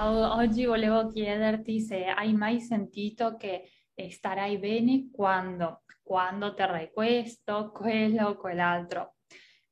Ciao, oggi volevo chiederti se hai mai sentito che starai bene quando, quando terrai questo, quello quell'altro,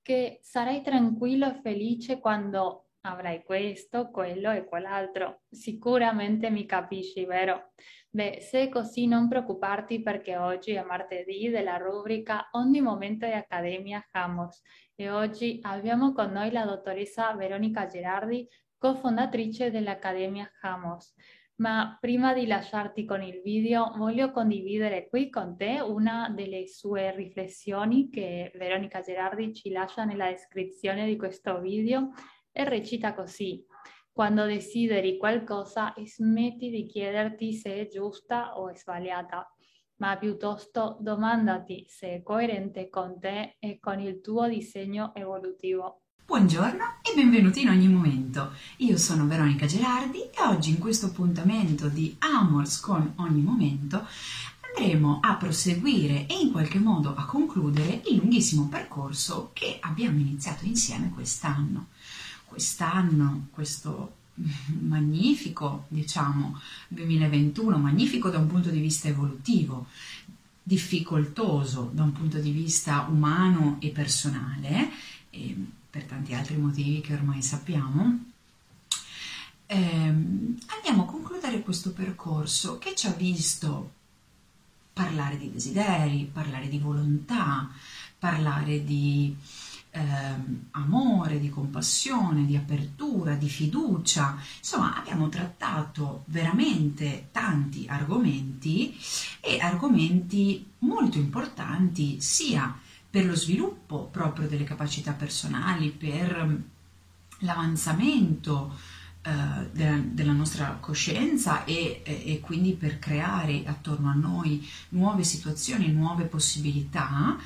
che sarai tranquillo e felice quando avrai questo, quello e quell'altro. Sicuramente mi capisci, vero? Beh, se così non preoccuparti perché oggi è martedì della rubrica Ogni momento di Accademia Hamos e oggi abbiamo con noi la dottoressa Veronica Gerardi, cofondatrice dell'Accademia Hamos. Ma prima di lasciarti con il video, voglio condividere qui con te una delle sue riflessioni che Veronica Gerardi ci lascia nella descrizione di questo video e recita così. Quando desideri qualcosa, smetti di chiederti se è giusta o sbagliata, ma piuttosto domandati se è coerente con te e con il tuo disegno evolutivo. Buongiorno e benvenuti in ogni momento. Io sono Veronica Gerardi e oggi in questo appuntamento di Amors con ogni momento andremo a proseguire e in qualche modo a concludere il lunghissimo percorso che abbiamo iniziato insieme quest'anno quest'anno, questo magnifico, diciamo, 2021, magnifico da un punto di vista evolutivo, difficoltoso da un punto di vista umano e personale, e per tanti altri motivi che ormai sappiamo, ehm, andiamo a concludere questo percorso che ci ha visto parlare di desideri, parlare di volontà, parlare di eh, amore, di compassione, di apertura, di fiducia. Insomma, abbiamo trattato veramente tanti argomenti e argomenti molto importanti sia per lo sviluppo proprio delle capacità personali, per l'avanzamento eh, della, della, nostra coscienza e, e, quindi per creare attorno a noi nuove situazioni, nuove possibilità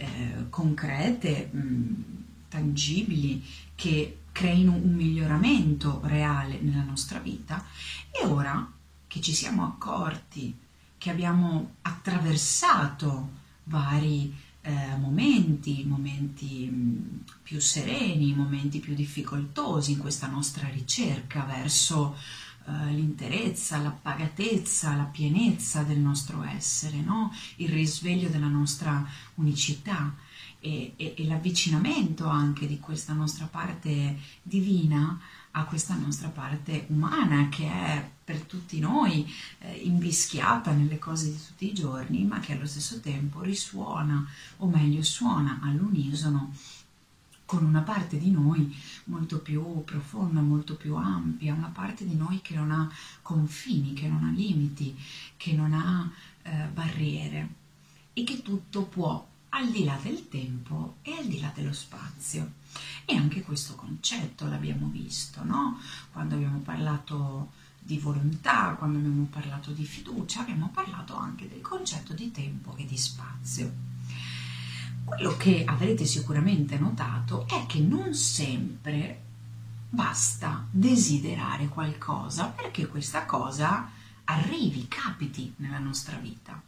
eh, concrete, mh, tangibili, che creino un miglioramento reale nella nostra vita. E ora che ci siamo accorti che abbiamo attraversato vari eh, momenti, momenti mh, più sereni, momenti più difficoltosi in questa nostra ricerca verso eh, l'interezza, la pagatezza, la pienezza del nostro essere, no? il risveglio della nostra unicità e, e, e l'avvicinamento anche di questa nostra parte divina a questa nostra parte umana che è per tutti noi eh, invischiata nelle cose di tutti i giorni, ma che allo stesso tempo risuona, o meglio suona all'unisono con una parte di noi molto più profonda, molto più ampia, una parte di noi che non ha confini, che non ha limiti, che non ha eh, barriere e che tutto può al di là del tempo e al di là dello spazio. E anche questo concetto l'abbiamo visto, no? Quando abbiamo parlato di volontà, quando abbiamo parlato di fiducia, abbiamo parlato anche del concetto di tempo e di spazio. Quello che avrete sicuramente notato è che non sempre basta desiderare qualcosa perché questa cosa arrivi, capiti nella nostra vita.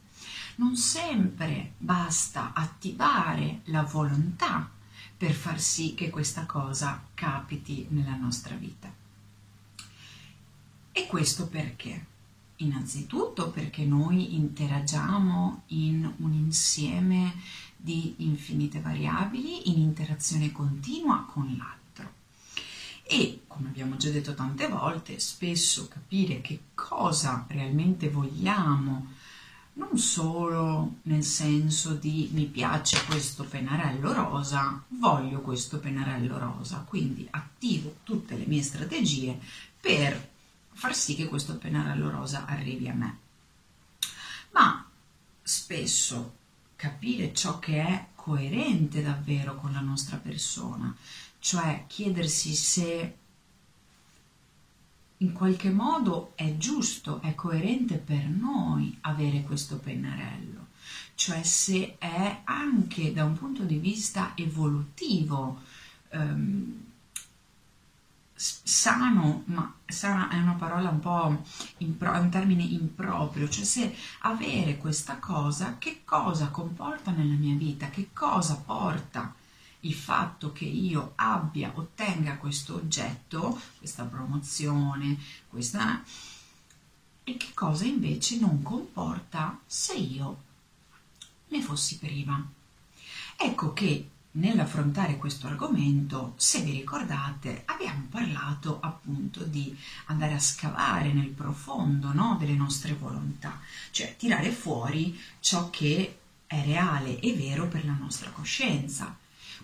Non sempre basta attivare la volontà per far sì che questa cosa capiti nella nostra vita. E questo perché? Innanzitutto perché noi interagiamo in un insieme di infinite variabili in interazione continua con l'altro. E, come abbiamo già detto tante volte, spesso capire che cosa realmente vogliamo, non solo nel senso di mi piace questo pennarello rosa, voglio questo pennarello rosa, quindi attivo tutte le mie strategie per far sì che questo pennarello rosa arrivi a me. Ma spesso capire ciò che è coerente davvero con la nostra persona, cioè chiedersi se in qualche modo è giusto, è coerente per noi avere questo pennarello, cioè se è anche da un punto di vista evolutivo um, sano, ma sana è una parola un po' impro- un termine improprio, cioè se avere questa cosa, che cosa comporta nella mia vita, che cosa porta il fatto che io abbia, ottenga questo oggetto, questa promozione, questa... e che cosa invece non comporta se io ne fossi priva. Ecco che nell'affrontare questo argomento, se vi ricordate, abbiamo parlato appunto di andare a scavare nel profondo no, delle nostre volontà, cioè tirare fuori ciò che è reale e vero per la nostra coscienza,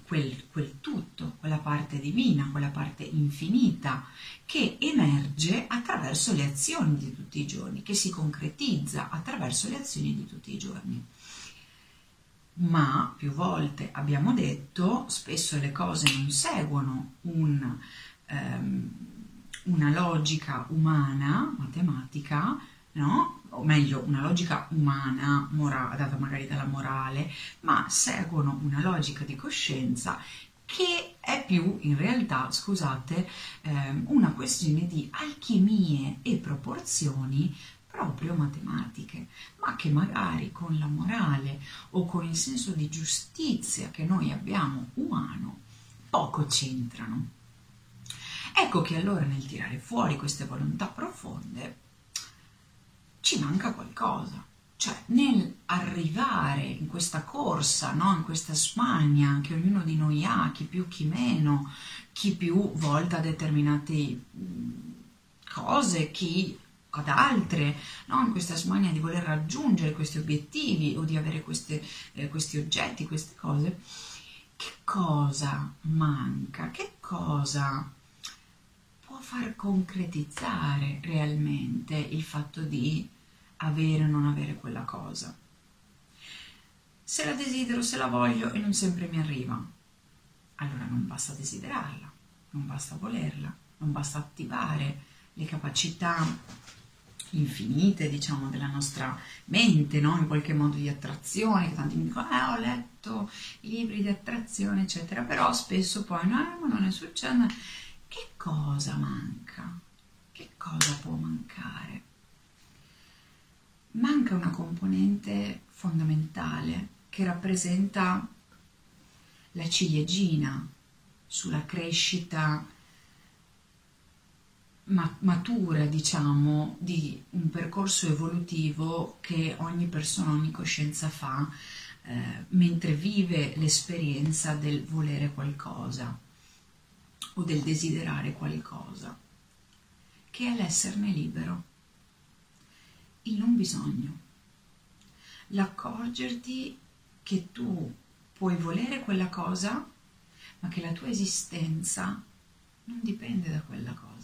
quel, quel tutto, quella parte divina, quella parte infinita che emerge attraverso le azioni di tutti i giorni, che si concretizza attraverso le azioni di tutti i giorni ma più volte abbiamo detto, spesso le cose non seguono un, um, una logica umana, matematica, no? o meglio una logica umana, mora- data magari dalla morale, ma seguono una logica di coscienza che è più in realtà, scusate, ehm, una questione di alchimie e proporzioni proprio matematiche, ma che magari con la morale o con il senso di giustizia che noi abbiamo umano poco c'entrano. Ecco che allora nel tirare fuori queste volontà profonde ci manca qualcosa, cioè nel arrivare in questa corsa, no? in questa smania che ognuno di noi ha, chi più chi meno, chi più volta a determinate cose, chi ad altre, no? questa smania di voler raggiungere questi obiettivi o di avere queste, eh, questi oggetti, queste cose, che cosa manca? Che cosa può far concretizzare realmente il fatto di avere o non avere quella cosa? Se la desidero, se la voglio e non sempre mi arriva, allora non basta desiderarla, non basta volerla, non basta attivare le capacità infinite, diciamo, della nostra mente, no? in qualche modo di attrazione, che tanti mi dicono, eh, ho letto i libri di attrazione, eccetera, però spesso poi, no, eh, ma non è successo. Che cosa manca? Che cosa può mancare? Manca una componente fondamentale che rappresenta la ciliegina sulla crescita matura, diciamo, di un percorso evolutivo che ogni persona, ogni coscienza fa eh, mentre vive l'esperienza del volere qualcosa o del desiderare qualcosa, che è l'esserne libero, il non bisogno, l'accorgerti che tu puoi volere quella cosa, ma che la tua esistenza non dipende da quella cosa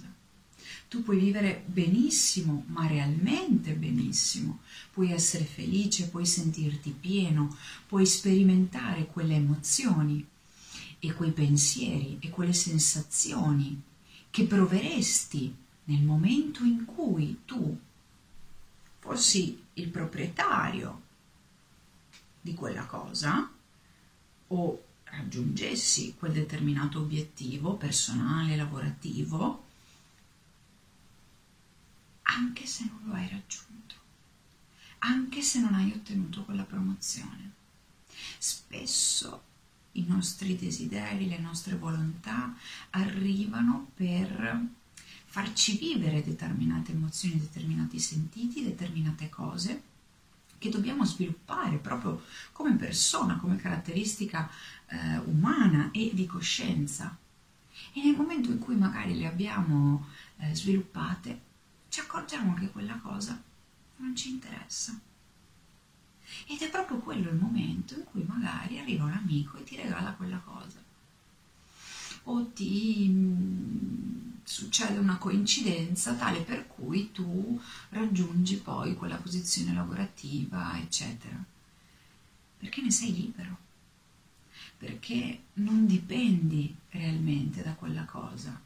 tu puoi vivere benissimo, ma realmente benissimo, puoi essere felice, puoi sentirti pieno, puoi sperimentare quelle emozioni e quei pensieri e quelle sensazioni che proveresti nel momento in cui tu fossi il proprietario di quella cosa o raggiungessi quel determinato obiettivo personale, lavorativo, anche se non lo hai raggiunto, anche se non hai ottenuto quella promozione. Spesso i nostri desideri, le nostre volontà arrivano per farci vivere determinate emozioni, determinati sentiti, determinate cose che dobbiamo sviluppare proprio come persona, come caratteristica eh, umana e di coscienza. E nel momento in cui magari le abbiamo eh, sviluppate, ci accorgiamo che quella cosa non ci interessa. Ed è proprio quello il momento in cui magari arriva un amico e ti regala quella cosa. O ti mm, succede una coincidenza tale per cui tu raggiungi poi quella posizione lavorativa, eccetera. Perché ne sei libero. Perché non dipendi realmente da quella cosa.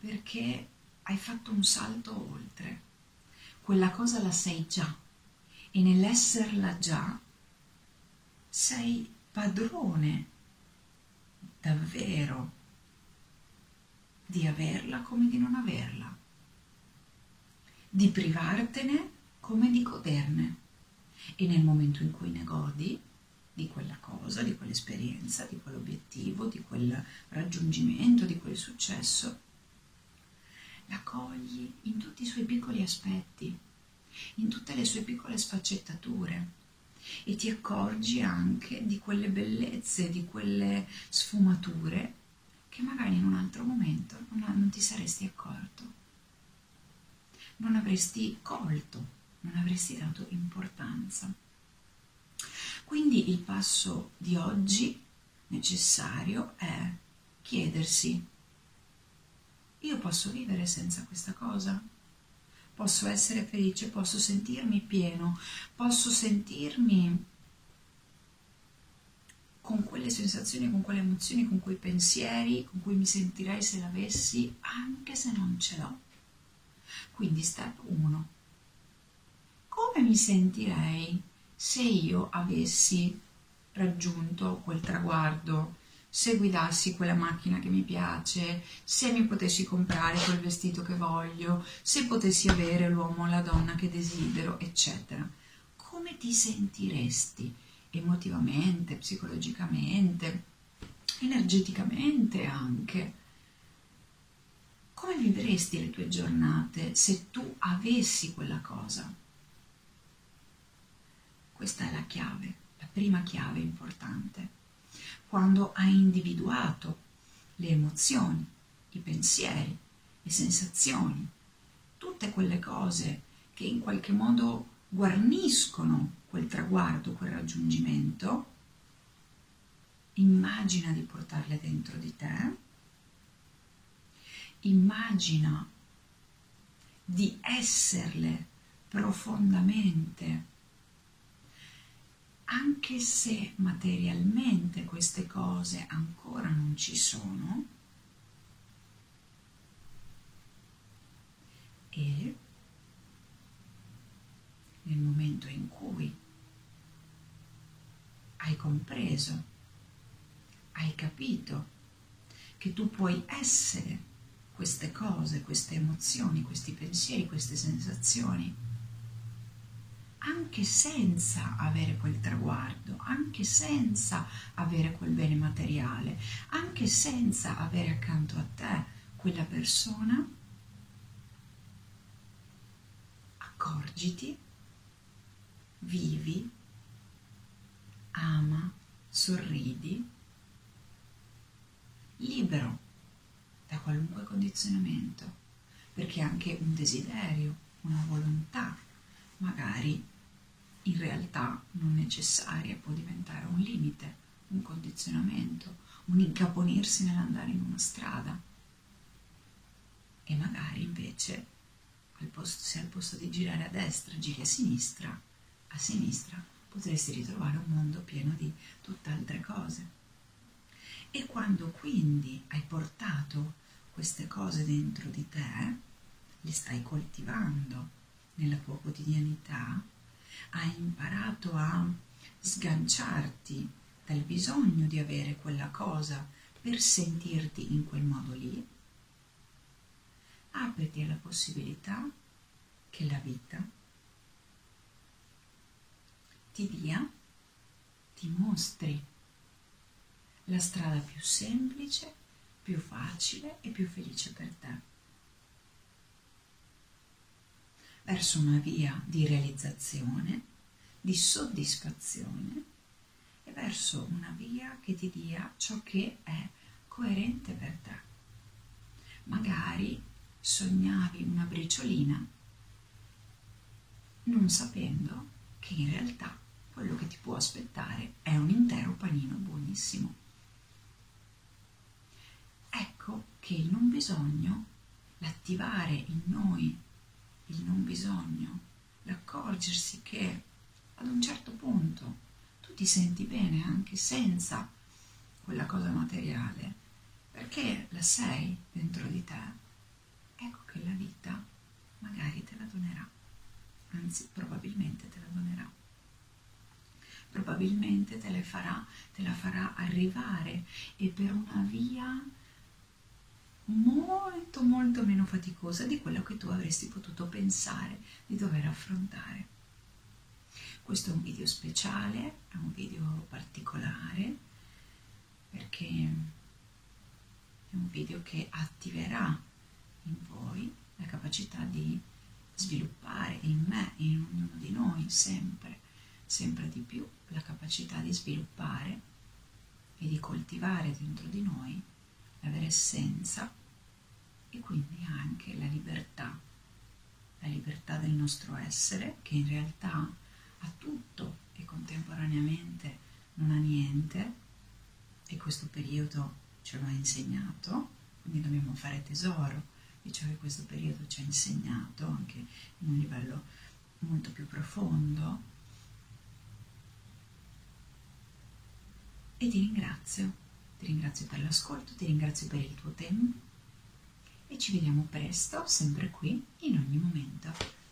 Perché hai fatto un salto oltre. Quella cosa la sei già e nell'esserla già sei padrone davvero di averla come di non averla, di privartene come di goderne. E nel momento in cui ne godi, di quella cosa, di quell'esperienza, di quell'obiettivo, di quel raggiungimento, di quel successo, la cogli in tutti i suoi piccoli aspetti, in tutte le sue piccole sfaccettature e ti accorgi anche di quelle bellezze, di quelle sfumature che magari in un altro momento non, non ti saresti accorto, non avresti colto, non avresti dato importanza. Quindi il passo di oggi necessario è chiedersi, io posso vivere senza questa cosa? Posso essere felice, posso sentirmi pieno, posso sentirmi con quelle sensazioni, con quelle emozioni, con quei pensieri, con cui mi sentirei se l'avessi, anche se non ce l'ho. Quindi step 1. Come mi sentirei se io avessi raggiunto quel traguardo, se guidassi quella macchina che mi piace, se mi potessi comprare quel vestito che voglio, se potessi avere l'uomo o la donna che desidero, eccetera. Come ti sentiresti? emotivamente, psicologicamente, energeticamente anche. Come vivresti le tue giornate se tu avessi quella cosa? Questa è la chiave, la prima chiave importante. Quando hai individuato le emozioni, i pensieri, le sensazioni, tutte quelle cose che in qualche modo guarniscono quel traguardo, quel raggiungimento, immagina di portarle dentro di te, immagina di esserle profondamente, anche se materialmente queste cose ancora non ci sono, e nel momento in cui hai compreso, hai capito che tu puoi essere queste cose, queste emozioni, questi pensieri, queste sensazioni, anche senza avere quel traguardo, anche senza avere quel bene materiale, anche senza avere accanto a te quella persona, accorgiti, vivi ama, sorridi, libero da qualunque condizionamento, perché anche un desiderio, una volontà, magari in realtà non necessaria, può diventare un limite, un condizionamento, un incaponirsi nell'andare in una strada. E magari invece, al posto, se al posto di girare a destra giri a sinistra, a sinistra potresti ritrovare un mondo pieno di tutt'altre cose. E quando quindi hai portato queste cose dentro di te, le stai coltivando nella tua quotidianità, hai imparato a sganciarti dal bisogno di avere quella cosa per sentirti in quel modo lì, apriti alla possibilità che la vita ti dia, ti mostri la strada più semplice, più facile e più felice per te. Verso una via di realizzazione, di soddisfazione e verso una via che ti dia ciò che è coerente per te. Magari sognavi una briciolina non sapendo che in realtà quello che ti può aspettare è un intero panino buonissimo. Ecco che il non bisogno, l'attivare in noi il non bisogno, l'accorgersi che ad un certo punto tu ti senti bene anche senza quella cosa materiale, perché la sei dentro di te, ecco che la vita magari te la donerà, anzi probabilmente te la donerà. Probabilmente te, farà, te la farà arrivare e per una via molto molto meno faticosa di quello che tu avresti potuto pensare di dover affrontare. Questo è un video speciale, è un video particolare perché è un video che attiverà in voi la capacità di sviluppare in me, in ognuno di noi, sempre, sempre di più, la capacità di sviluppare e di coltivare dentro di noi la vera essenza e quindi anche la libertà, la libertà del nostro essere che in realtà ha tutto e contemporaneamente non ha niente e questo periodo ce lo ha insegnato, quindi dobbiamo fare tesoro di ciò che questo periodo ci ha insegnato anche in un livello molto più profondo. E ti ringrazio, ti ringrazio per l'ascolto, ti ringrazio per il tuo tempo e ci vediamo presto, sempre qui, in ogni momento.